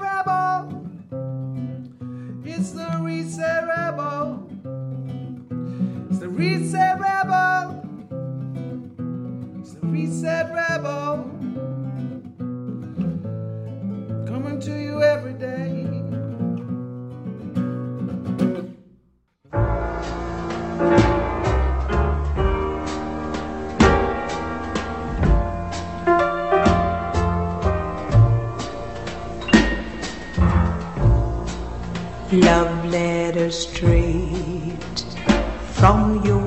Rebel. It's the Rebel. It's the Rebel. It's the Rebel. Coming to you every day. Love letter straight from your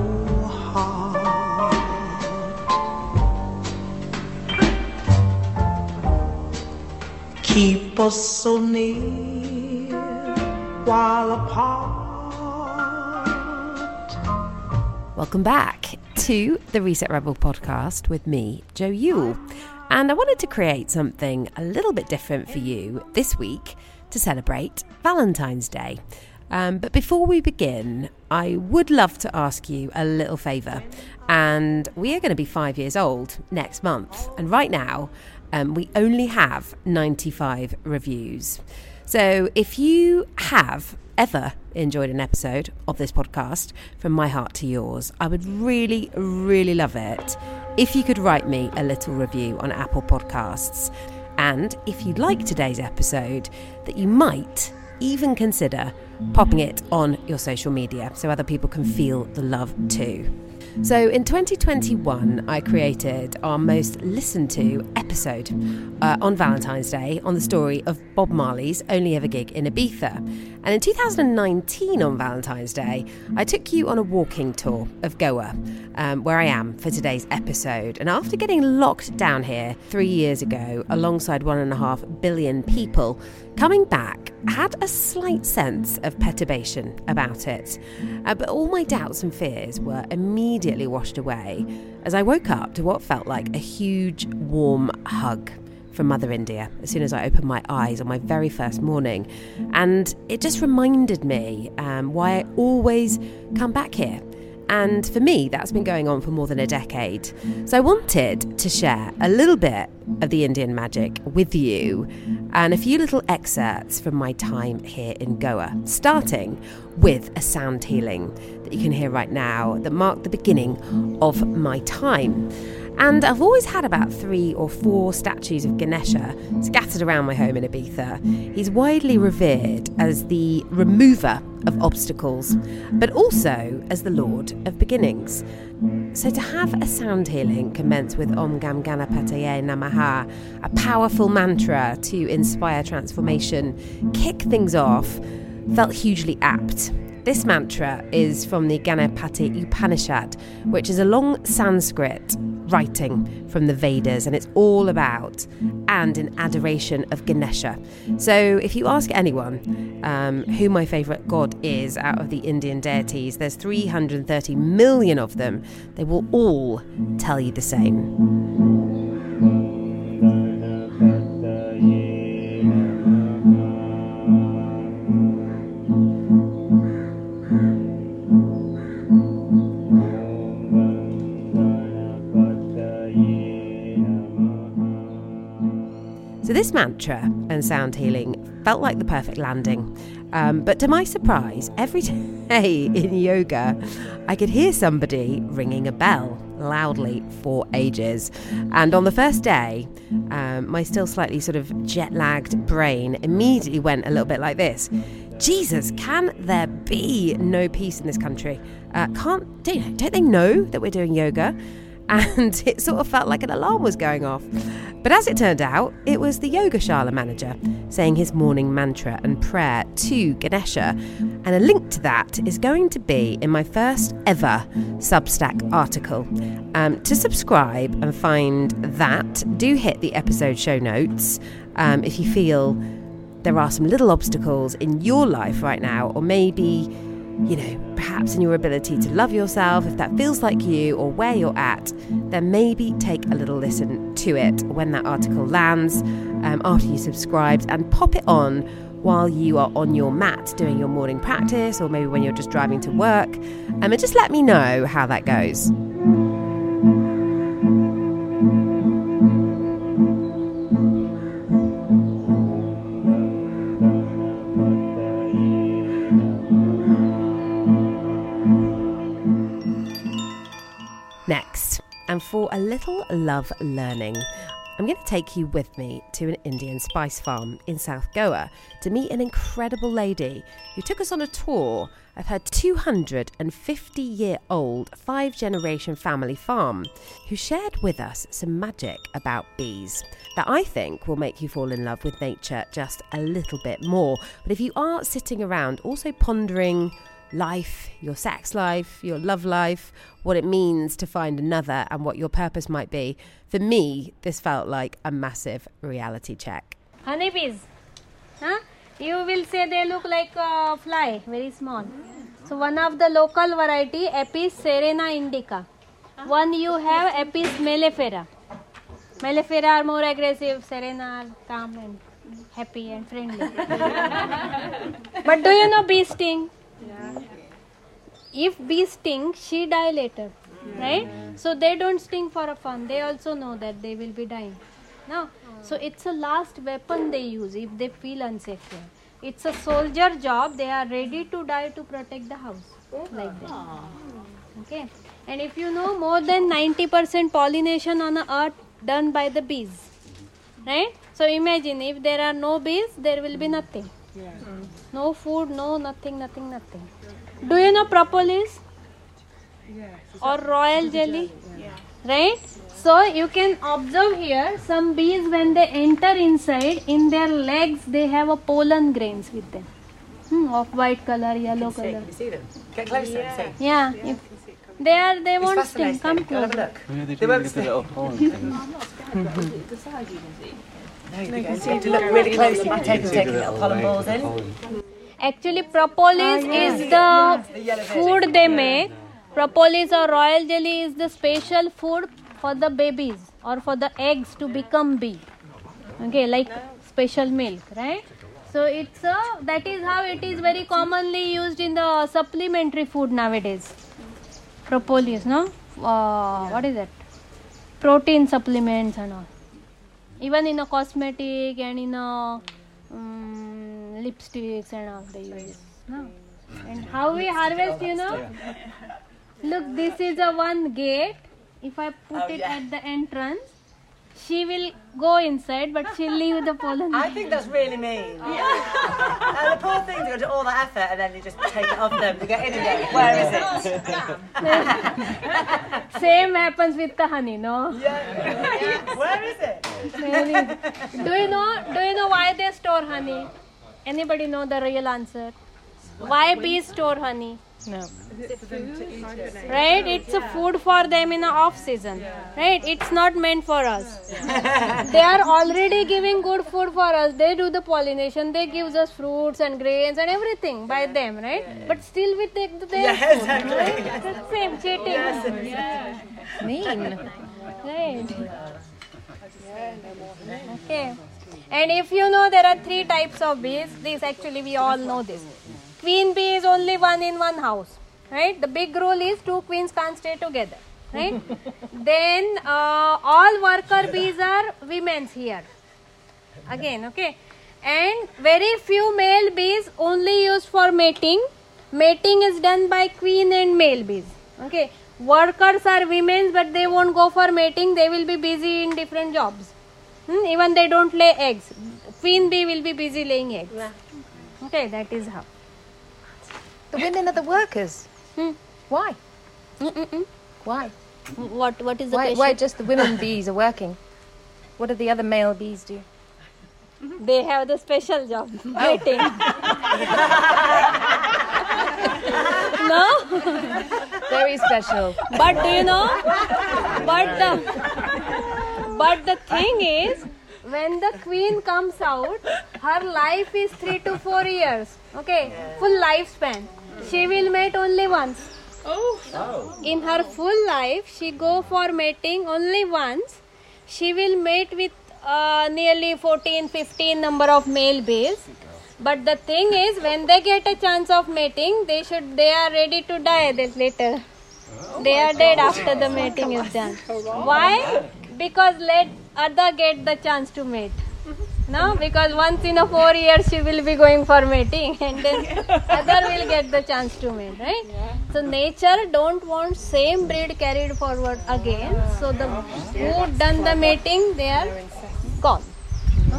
heart. Keep us so near while apart. Welcome back to the Reset Rebel podcast with me, Joe Yule. And I wanted to create something a little bit different for you this week to celebrate Valentine's Day. Um, but before we begin, I would love to ask you a little favour. And we are going to be five years old next month. And right now, um, we only have 95 reviews. So if you have ever enjoyed an episode of this podcast, from my heart to yours, I would really, really love it if you could write me a little review on Apple Podcasts. And if you like today's episode, that you might even consider popping it on your social media so other people can feel the love too. So in 2021, I created our most listened to episode uh, on Valentine's Day on the story of Bob Marley's Only Ever gig in Ibiza. And in 2019, on Valentine's Day, I took you on a walking tour of Goa, um, where I am for today's episode. And after getting locked down here three years ago, alongside one and a half billion people, coming back had a slight sense of perturbation about it. Uh, but all my doubts and fears were immediately washed away as I woke up to what felt like a huge, warm hug from Mother India as soon as I opened my eyes on my very first morning. And it just reminded me um, why I always come back here. And for me, that's been going on for more than a decade. So I wanted to share a little bit of the Indian magic with you and a few little excerpts from my time here in Goa, starting with a sound healing that you can hear right now that marked the beginning of my time. And I've always had about three or four statues of Ganesha scattered around my home in Ibiza. He's widely revered as the remover of obstacles, but also as the Lord of beginnings. So to have a sound healing commence with Om Gam Ganapataye Namaha, a powerful mantra to inspire transformation, kick things off, felt hugely apt. This mantra is from the Ganapati Upanishad, which is a long Sanskrit writing from the Vedas, and it's all about and in adoration of Ganesha. So, if you ask anyone um, who my favourite god is out of the Indian deities, there's 330 million of them, they will all tell you the same. So, this mantra and sound healing felt like the perfect landing. Um, but to my surprise, every day in yoga, I could hear somebody ringing a bell loudly for ages. And on the first day, um, my still slightly sort of jet lagged brain immediately went a little bit like this. Jesus, can there be no peace in this country? Uh, can't don't, don't they know that we're doing yoga? And it sort of felt like an alarm was going off. But as it turned out, it was the yoga Yogashala manager saying his morning mantra and prayer to Ganesha. And a link to that is going to be in my first ever Substack article. Um, to subscribe and find that, do hit the episode show notes um, if you feel there are some little obstacles in your life right now, or maybe you know, perhaps in your ability to love yourself, if that feels like you or where you're at, then maybe take a little listen to it when that article lands um, after you subscribed and pop it on while you are on your mat doing your morning practice or maybe when you're just driving to work. Um, and just let me know how that goes. A little love learning. I'm going to take you with me to an Indian spice farm in South Goa to meet an incredible lady who took us on a tour of her 250 year old five generation family farm, who shared with us some magic about bees that I think will make you fall in love with nature just a little bit more. But if you are sitting around also pondering, life, your sex life, your love life, what it means to find another, and what your purpose might be. For me, this felt like a massive reality check. honeybees huh? you will say they look like a fly very small so one of the local variety apis cerana indica one you have apis mellifera mellifera are more aggressive cerana are calm and happy and friendly but do you know bee sting if bee sting she die later right? So they don't sting for a fun. They also know that they will be dying. No so oh. it's a last weapon they use if they feel unsafe. Here it's a soldier job. They are ready to die to protect the house. Oh, like that. okay. And if you know more than 90% pollination on the earth done by the bees right? So imagine if there are no bees there will be nothing. No food no nothing nothing nothing do you know propolis? Or royal jelly? Right? So you can observe here some bees when they enter inside in their legs they have a pollen grains with them. Hmm, of white color yellow color. You see them? Get closer and see. yeah. If they are they won't sting fascinating. come Go and have a closer. look. Yeah, they They won't sting. little pollen. No, you can see. To look really close. You can take, take little pollen balls in. Actually propolis is the food they make. Propolis or royal jelly is the special food for the babies or for the eggs to become bee. Okay like special milk right? So it's a that is how it is very commonly used in the supplementary food nowadays. Propolis no? Uh, what is that? Protein supplements and all. Even in a cosmetic and in a um, lipsticks and all they use no? and how we harvest you know look this is a one gate if i put Oh, it yeah. at the entrance she will go inside but she'll leave the pollen I think that's really mean. Yeah. and the poor things go to all that effort and then you just take it off them to get in again. Where is it? same happens with the honey no Yeah. Where is it? Really? do you know do you know why they store honey anybody know the real answer? Why bees store honey? No. right? It's a food for them in the off season. Right? It's not meant for us. They are already giving good food for us. They do the pollination. They gives us fruits and grains and everything by them right? But still we take the their Yeah, food exactly. right? That's same cheating. Mean. right. Okay and if you know there are three types of bees this actually we all know this. Queen bee is only one in one house right? The big rule is two queens can't stay together right? Then uh, all worker bees are women's here. Again okay? And very few male bees only used for mating. Mating is done by queen and male bees okay? Workers are women's but they won't go for mating. They will be busy in different jobs Hmm, even they don't lay eggs queen bee will be busy laying eggs okay that is how The women are the workers. Hmm. Why? Why? what what is the Why, question why just the women bees are working? What do the other male bees do? they have the special job mating no Very special. but do you know but the but the thing is when the queen comes out her life is 3 to 4 years okay? Full lifespan. She will mate only once. Oh. oh. in her full life she go for mating only once. She will mate with uh, nearly 14 15 number of male bees but the thing is when they get a chance of mating they should they are ready to die later they are dead after the mating is done. Why because let other get the chance to mate No, because once in a four years she will be going for mating, and then other will get the chance to mate, right? So nature don't want same breed carried forward again. So the who done the mating, they are gone.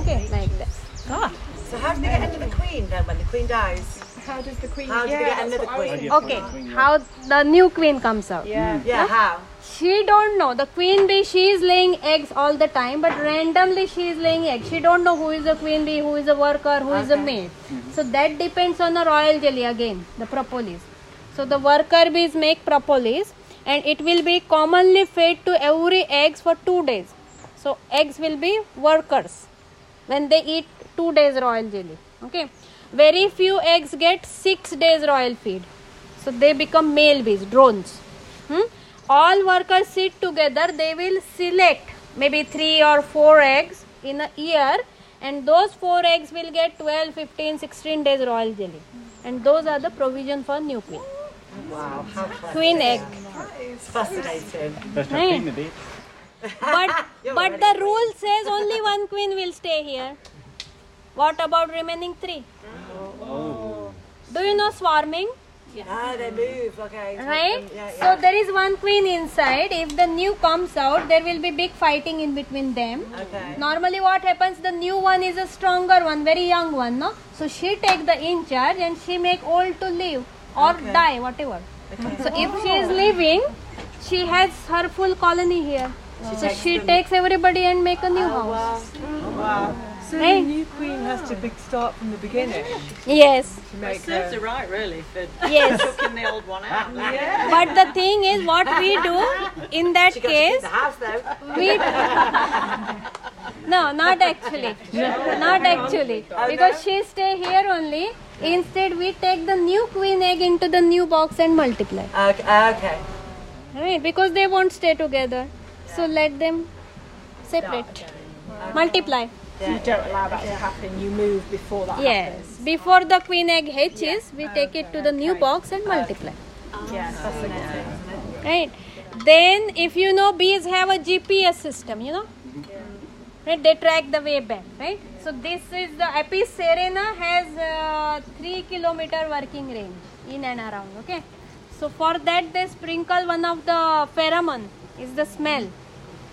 Okay, like that. So how do they get another queen then when the queen dies? How does the queen? How do they yeah, get another what I was queen? Okay, how the new queen comes out? Yeah. Yeah, how? She don't know. The queen bee, she is laying eggs all the time, but randomly she is laying eggs. She don't know who is the queen bee, who is a worker, who is a mate. So that depends on the royal jelly again, the propolis. So the worker bees make propolis, and it will be commonly fed to every eggs for two days. So eggs will be workers when they eat two days royal jelly. Okay, very few eggs get six days royal feed, so they become male bees, drones. Hmm? All workers sit together, they will select maybe three or four eggs in a year, and those four eggs will get 12, 15, 16 days royal jelly. And those are the provision for new queen. Wow, how clever. Queen egg. It's fascinating. Right? But, but the rule says only one queen will stay here. What about remaining three? Oh. Do you know swarming? Ah, they move, okay. right? them, Yeah, so there is one queen inside. If the new comes out there will be big fighting in between them. Okay. normally what happens the new one is a stronger one very young one no? So she take the in charge and she make old to live or Okay. die whatever. Okay. so if she is leaving she has her full colony here. So takes she them- takes everybody and make a new Oh, house. Wow. Oh, wow. So Hey. the new queen has to big start from the beginning. Yes. To make Serves her. her right, really, for yes. chucking the old one out. but the thing is what we do in that She got to keep case the house though. we no not actually. Not actually. Oh, because she stay here only. Instead we take the new queen egg into the new box and multiply. Okay. Ah, okay. right? Because they won't stay together. So let them separate. multiply You don't allow that to happen. You move before that yes before the queen egg hatches we take it to the new box and multiply. happens. Yeah, fascinating. right. Then if you know bees have a gps system you know? Right they track the way back right? So this is the apis cerana has uh, 3 kilometer working range in and around okay? So for that they sprinkle one of the pheromone is the smell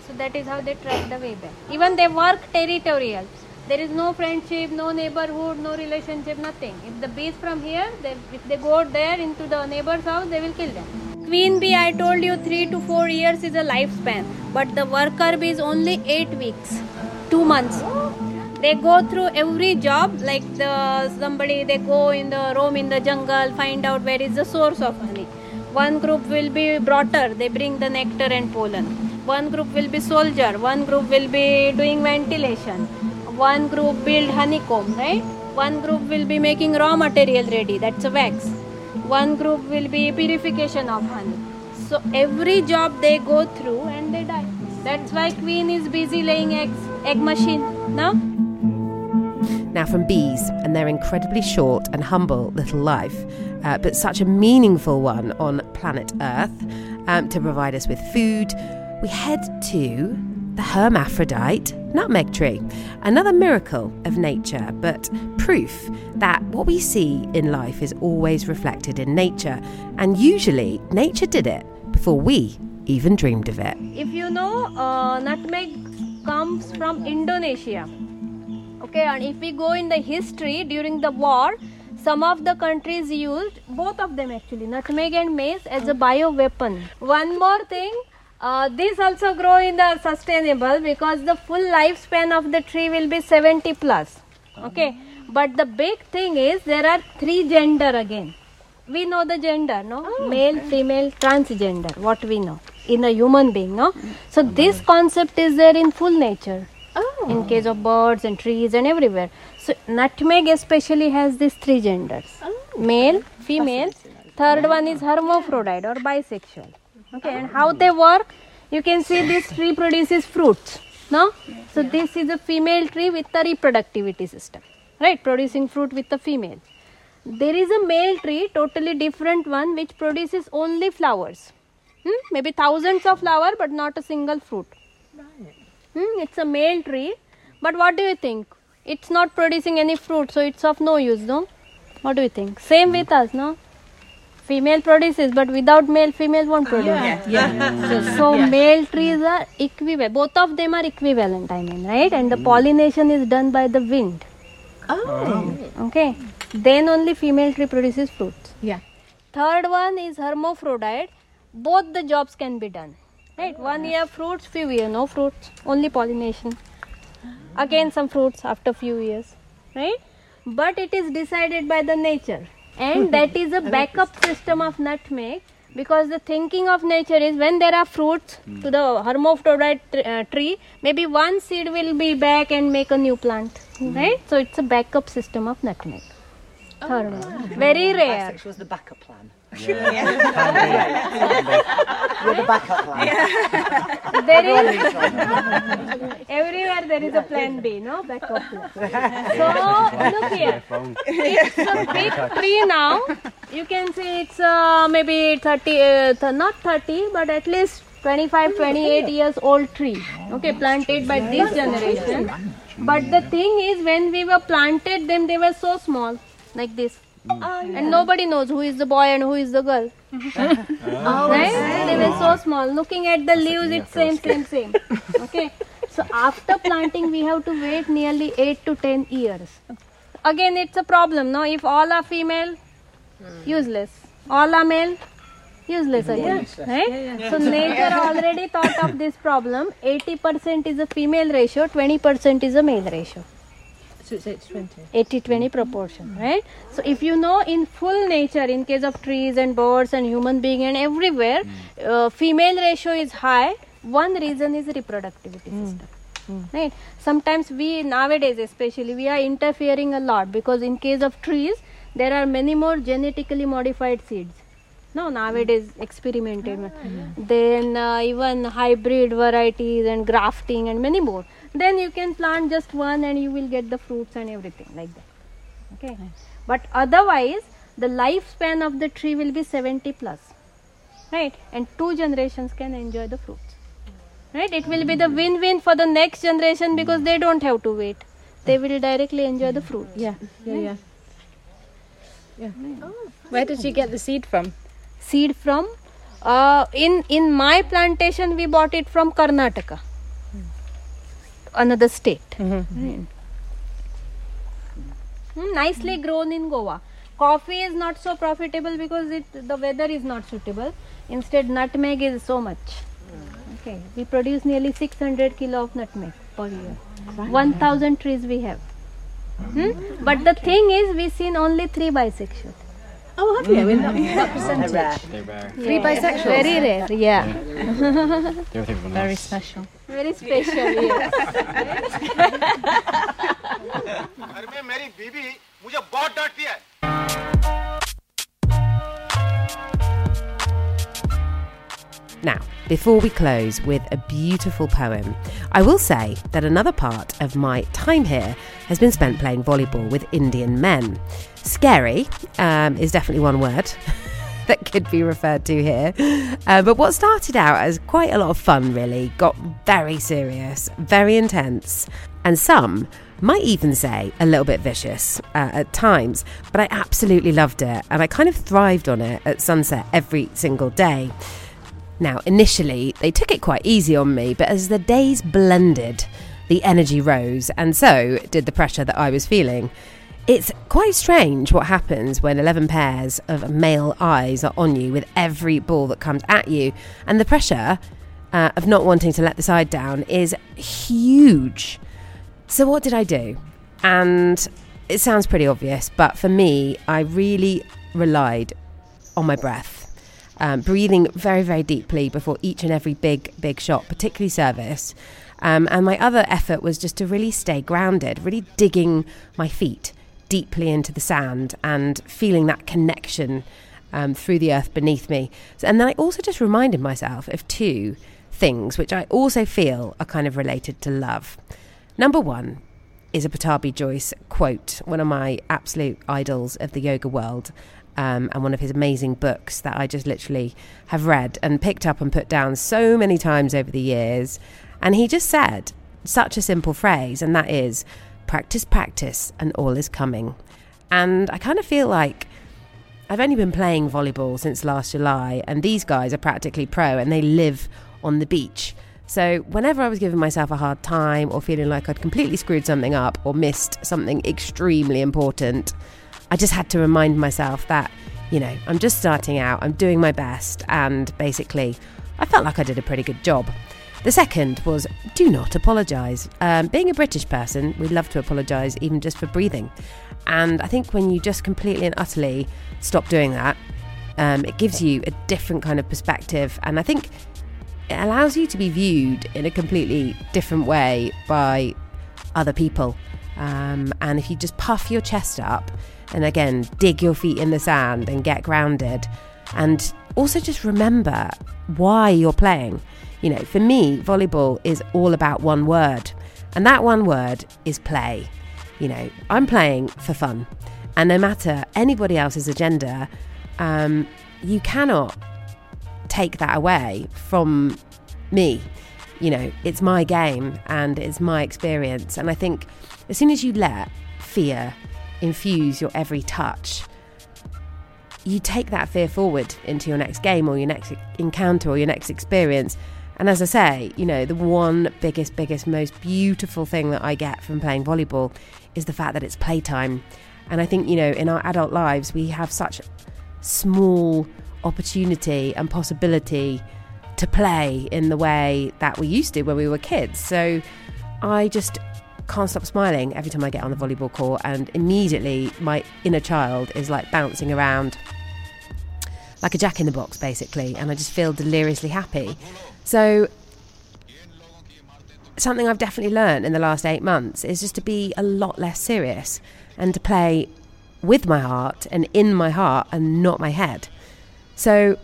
so that is how they track the way back. Even they work territorial there is no friendship no neighborhood no relationship nothing. If the bees from here they, if they go there into the neighbor's house they will kill them. Queen bee i told you 3 to 4 years is a lifespan. But the worker bee is only 8 weeks 2 months. They go through every job like the somebody they go in the roam in the jungle find out where is the source of honey. One group will be brotter. They bring the nectar and pollen one group will be soldier one group will be doing ventilation one group build honeycomb right? One group will be making raw material ready that's a wax. One group will be purification of honey. So every job they go through and they die. That's why queen is busy laying eggs egg machine now Now, from bees and their incredibly short and humble little life, uh, but such a meaningful one on planet Earth, um, to provide us with food, we head to the hermaphrodite nutmeg tree. Another miracle of nature, but proof that what we see in life is always reflected in nature. And usually, nature did it before we even dreamed of it. if you know uh, nutmeg comes from indonesia okay and if we go in the history during the war some of the countries used both of them actually nutmeg and mace as a bio weapon one more thing uh, these also grow in the sustainable because the full lifespan of the tree will be 70 plus. Okay? But the big thing is there are three gender again. We know the gender no? Male female transgender what we know in a human being no? So this concept is there in full nature in case of birds and trees and everywhere. So nutmeg especially has these three genders. Male female third one is hermaphrodite or bisexual okay and how they work you can see this tree produces fruits no so this is a female tree with the reproductivity system right producing fruit with the female there is a male tree totally different one which produces only flowers hmm? maybe thousands of flower but not a single fruit hmm? it's a male tree but what do you think it's not producing any fruit, so it's of no use, no? What do you think? Same with us, no? Female produces, but without male, female won't produce. So, so male trees are equivalent. Both of them are equivalent, I mean, right? And the mm. pollination is done by the wind. Oh. Okay. Then only female tree produces fruits. Yeah. Third one is hermaphrodite. Both the jobs can be done. Right? Oh. One year fruits, few year no fruits, only pollination. Again some fruits after few years. Right? But it is decided by the nature. And that is a backup system of nutmeg because the thinking of nature is when there are fruits to the hermaphrodite tr- uh, tree, maybe one seed will be back and make a new plant. Right? So it's a backup system of nutmeg. Third one. Very rare. Classic, She was the backup plan. You're the backup plan. There is everywhere there is a plan B, no backup plan. So look here, it's a big tree now. You can see it's uh, maybe 30, uh, not 30, but at least 25, 28 years old tree. Okay, planted by this generation. But the thing is, when we were planted them, they were so small, like this. Ah, mm. And nobody knows who is the boy and who is the girl. right? They were so small. Looking at the leaves, it's same, same, same. Okay. So after planting, we have to wait nearly eight to ten years. Again, it's a problem. No, if all are female, useless. All are male, useless again. Right? So nature already thought of this problem. Eighty percent is a female ratio, twenty percent is a male ratio. So it's 8 to 20. 80 20 proportion right? So if you know in full nature in case of trees and birds and human being and everywhere uh, female ratio is high one reason is reproductivity system right? Sometimes we nowadays especially we are interfering a lot because in case of trees there are many more genetically modified seeds. No nowadays experimented. Then uh, even hybrid varieties and grafting and many more then you can plant just one and you will get the fruits and everything like that. Okay? But otherwise the lifespan of the tree will be 70 plus. Right? And two generations can enjoy the fruits. Right? It will be the win win for the next generation because they don't have to wait. They will directly enjoy the fruit Yeah. Yeah, yeah. Where did you get the seed from? seed from uh, in in my plantation we bought it from karnataka another state Right. Hmm, nicely grown in goa coffee is not so profitable because it the weather is not suitable instead nutmeg is so much okay we produce nearly 600 kilo of nutmeg per year 1000 trees we have Hmm? but the thing is we've seen only three bisexual Oh, have you? In that, that percentage? They're rare. They're rare. Three bisexual. Very rare, yeah. They're Very special Very special, yes. घर में मेरी बीबी मुझे बहुत डांटती है Now, before we close with a beautiful poem, I will say that another part of my time here has been spent playing volleyball with Indian men. Scary um, is definitely one word. That could be referred to here. Uh, but what started out as quite a lot of fun, really, got very serious, very intense, and some might even say a little bit vicious uh, at times. But I absolutely loved it, and I kind of thrived on it at sunset every single day. Now, initially, they took it quite easy on me, but as the days blended, the energy rose, and so did the pressure that I was feeling. It's quite strange what happens when 11 pairs of male eyes are on you with every ball that comes at you, and the pressure uh, of not wanting to let the side down is huge. So, what did I do? And it sounds pretty obvious, but for me, I really relied on my breath um, breathing very, very deeply before each and every big, big shot, particularly service. Um, and my other effort was just to really stay grounded, really digging my feet deeply into the sand and feeling that connection um, through the earth beneath me. So, and then I also just reminded myself of two things which I also feel are kind of related to love. Number one is a Pattabhi Jois quote, one of my absolute idols of the yoga world um, and one of his amazing books that I just literally have read and picked up and put down so many times over the years. And he just said such a simple phrase, and that is practice, practice, and all is coming. And I kind of feel like I've only been playing volleyball since last July, and these guys are practically pro and they live on the beach. So, whenever I was giving myself a hard time or feeling like I'd completely screwed something up or missed something extremely important, I just had to remind myself that, you know, I'm just starting out, I'm doing my best, and basically, I felt like I did a pretty good job. The second was do not apologise. Um, being a British person, we love to apologise even just for breathing. And I think when you just completely and utterly stop doing that, um, it gives you a different kind of perspective. And I think it allows you to be viewed in a completely different way by other people. Um, and if you just puff your chest up and again dig your feet in the sand and get grounded, and also just remember why you're playing. You know, for me, volleyball is all about one word, and that one word is play. You know, I'm playing for fun, and no matter anybody else's agenda, um, you cannot take that away from me. You know, it's my game and it's my experience. And I think as soon as you let fear infuse your every touch, you take that fear forward into your next game or your next encounter or your next experience. And as I say, you know, the one biggest, biggest, most beautiful thing that I get from playing volleyball is the fact that it's playtime. And I think, you know, in our adult lives, we have such small opportunity and possibility to play in the way that we used to when we were kids. So I just can't stop smiling every time I get on the volleyball court, and immediately my inner child is like bouncing around like a jack in the box, basically, and I just feel deliriously happy. So, something I've definitely learned in the last eight months is just to be a lot less serious and to play with my heart and in my heart and not my head. So,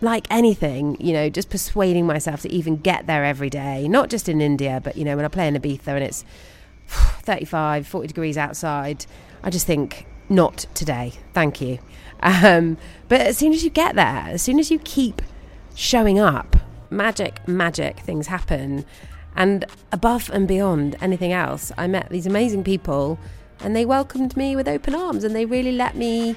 like anything, you know, just persuading myself to even get there every day, not just in India, but, you know, when I play in Ibiza and it's 35, 40 degrees outside, I just think, not today, thank you. Um, but as soon as you get there, as soon as you keep showing up, magic, magic things happen. And above and beyond anything else, I met these amazing people and they welcomed me with open arms and they really let me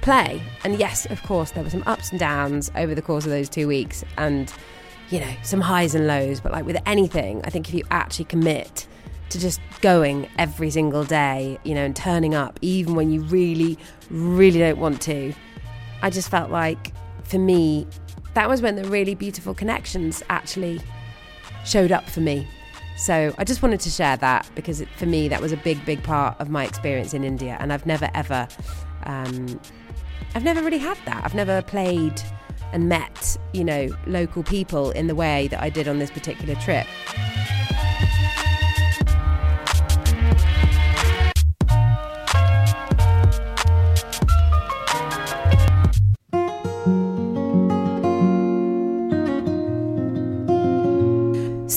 play. And yes, of course, there were some ups and downs over the course of those two weeks and, you know, some highs and lows. But like with anything, I think if you actually commit to just going every single day, you know, and turning up, even when you really, really don't want to, I just felt like for me, that was when the really beautiful connections actually showed up for me. So I just wanted to share that because it, for me, that was a big, big part of my experience in India. And I've never, ever, um, I've never really had that. I've never played and met, you know, local people in the way that I did on this particular trip.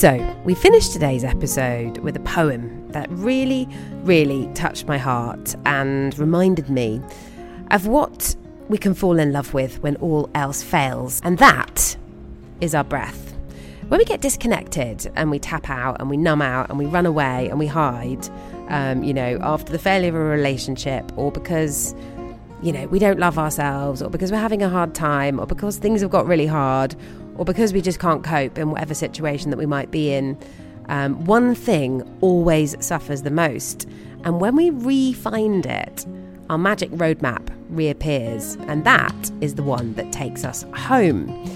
So, we finished today's episode with a poem that really, really touched my heart and reminded me of what we can fall in love with when all else fails, and that is our breath. When we get disconnected and we tap out and we numb out and we run away and we hide, um, you know, after the failure of a relationship or because, you know, we don't love ourselves or because we're having a hard time or because things have got really hard or because we just can't cope in whatever situation that we might be in, um, one thing always suffers the most. And when we re-find it, our magic roadmap reappears, and that is the one that takes us home.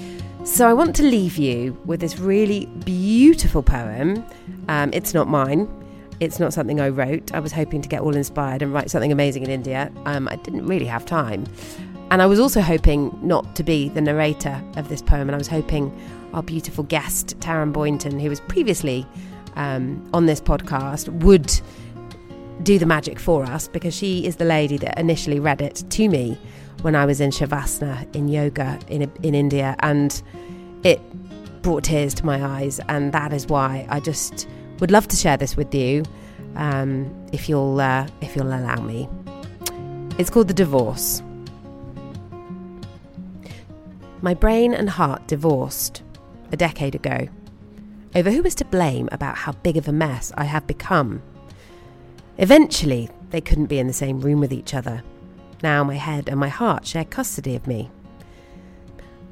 So I want to leave you with this really beautiful poem. Um, it's not mine. It's not something I wrote. I was hoping to get all inspired and write something amazing in India. Um, I didn't really have time. And I was also hoping not to be the narrator of this poem, and I was hoping our beautiful guest, Taryn Boynton, who was previously um, on this podcast, would do the magic for us because she is the lady that initially read it to me when I was in Shavasana in yoga in, in India, and it brought tears to my eyes, and that is why I just would love to share this with you, um, if you'll uh, if you'll allow me. It's called the divorce. My brain and heart divorced a decade ago over who was to blame about how big of a mess I have become. Eventually, they couldn't be in the same room with each other. Now my head and my heart share custody of me.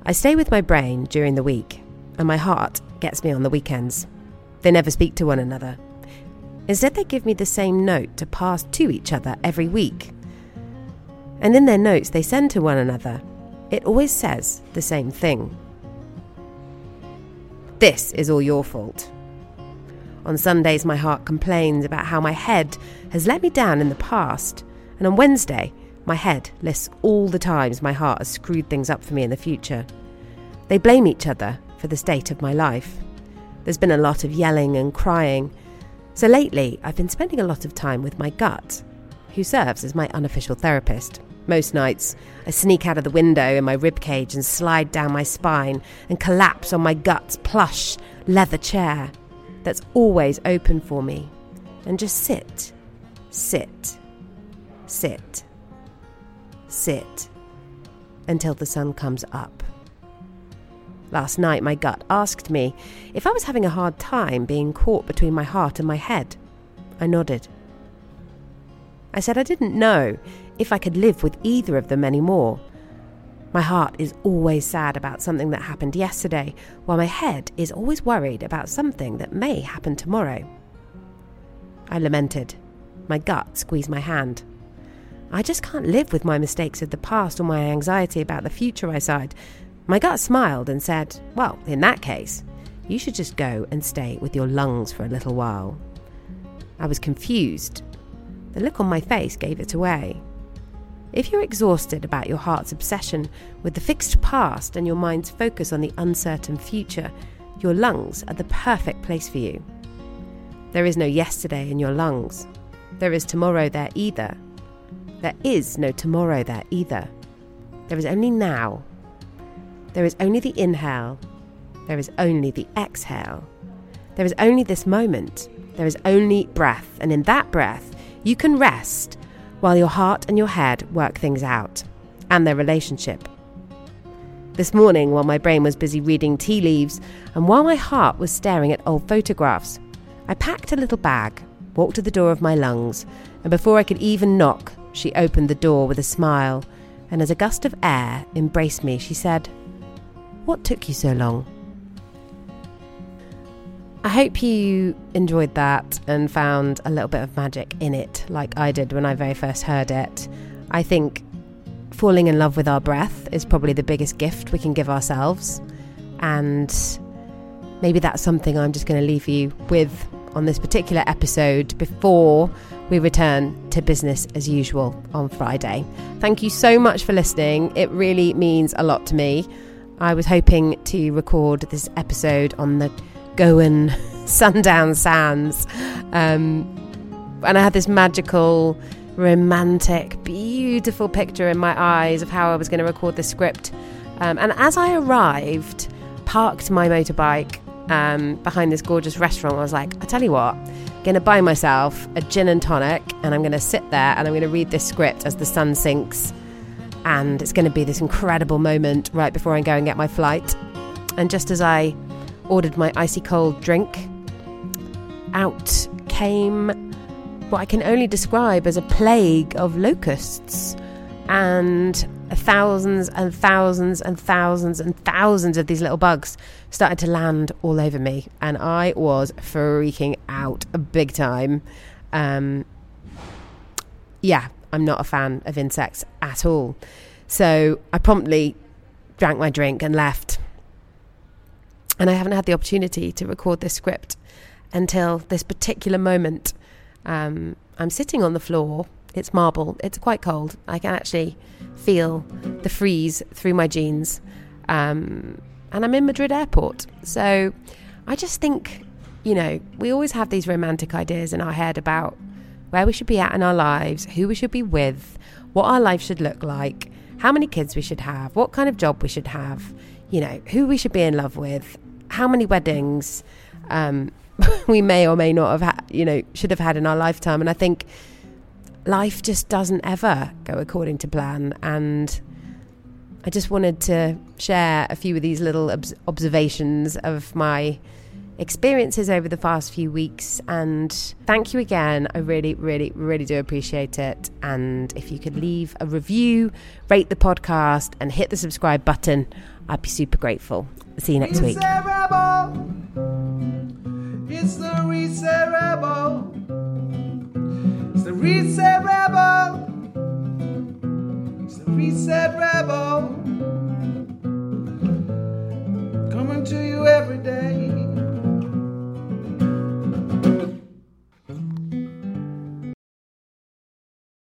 I stay with my brain during the week, and my heart gets me on the weekends. They never speak to one another. Instead, they give me the same note to pass to each other every week. And in their notes they send to one another, it always says the same thing. This is all your fault. On Sundays, my heart complains about how my head has let me down in the past, and on Wednesday, my head lists all the times my heart has screwed things up for me in the future. They blame each other for the state of my life. There's been a lot of yelling and crying, so lately I've been spending a lot of time with my gut, who serves as my unofficial therapist. Most nights, I sneak out of the window in my ribcage and slide down my spine and collapse on my gut's plush leather chair that's always open for me and just sit, sit, sit, sit until the sun comes up. Last night, my gut asked me if I was having a hard time being caught between my heart and my head. I nodded. I said I didn't know if I could live with either of them anymore. My heart is always sad about something that happened yesterday, while my head is always worried about something that may happen tomorrow. I lamented. My gut squeezed my hand. I just can't live with my mistakes of the past or my anxiety about the future, I sighed. My gut smiled and said, Well, in that case, you should just go and stay with your lungs for a little while. I was confused. The look on my face gave it away. If you're exhausted about your heart's obsession with the fixed past and your mind's focus on the uncertain future, your lungs are the perfect place for you. There is no yesterday in your lungs. There is tomorrow there either. There is no tomorrow there either. There is only now. There is only the inhale. There is only the exhale. There is only this moment. There is only breath. And in that breath, you can rest while your heart and your head work things out and their relationship. This morning, while my brain was busy reading tea leaves and while my heart was staring at old photographs, I packed a little bag, walked to the door of my lungs, and before I could even knock, she opened the door with a smile, and as a gust of air embraced me, she said, What took you so long? I hope you enjoyed that and found a little bit of magic in it, like I did when I very first heard it. I think falling in love with our breath is probably the biggest gift we can give ourselves. And maybe that's something I'm just going to leave you with on this particular episode before we return to business as usual on Friday. Thank you so much for listening. It really means a lot to me. I was hoping to record this episode on the Goan sundown sands. Um, and I had this magical, romantic, beautiful picture in my eyes of how I was going to record the script. Um, and as I arrived, parked my motorbike um, behind this gorgeous restaurant, I was like, I tell you what, I'm going to buy myself a gin and tonic, and I'm going to sit there and I'm going to read this script as the sun sinks. And it's going to be this incredible moment right before I go and get my flight. And just as I ordered my icy cold drink. Out came what I can only describe as a plague of locusts and thousands and thousands and thousands and thousands of these little bugs started to land all over me and I was freaking out big time. Um, yeah, I'm not a fan of insects at all. So I promptly drank my drink and left and I haven't had the opportunity to record this script until this particular moment. Um, I'm sitting on the floor. It's marble. It's quite cold. I can actually feel the freeze through my jeans. Um, and I'm in Madrid airport. So I just think, you know, we always have these romantic ideas in our head about where we should be at in our lives, who we should be with, what our life should look like, how many kids we should have, what kind of job we should have, you know, who we should be in love with how many weddings um, we may or may not have had, you know, should have had in our lifetime. And I think life just doesn't ever go according to plan. And I just wanted to share a few of these little obs- observations of my experiences over the past few weeks. And thank you again. I really, really, really do appreciate it. And if you could leave a review, rate the podcast, and hit the subscribe button, I'd be super grateful. See you next week. It's the reset rebel. It's the reset rebel. It's the reset rebel. Coming to you every day.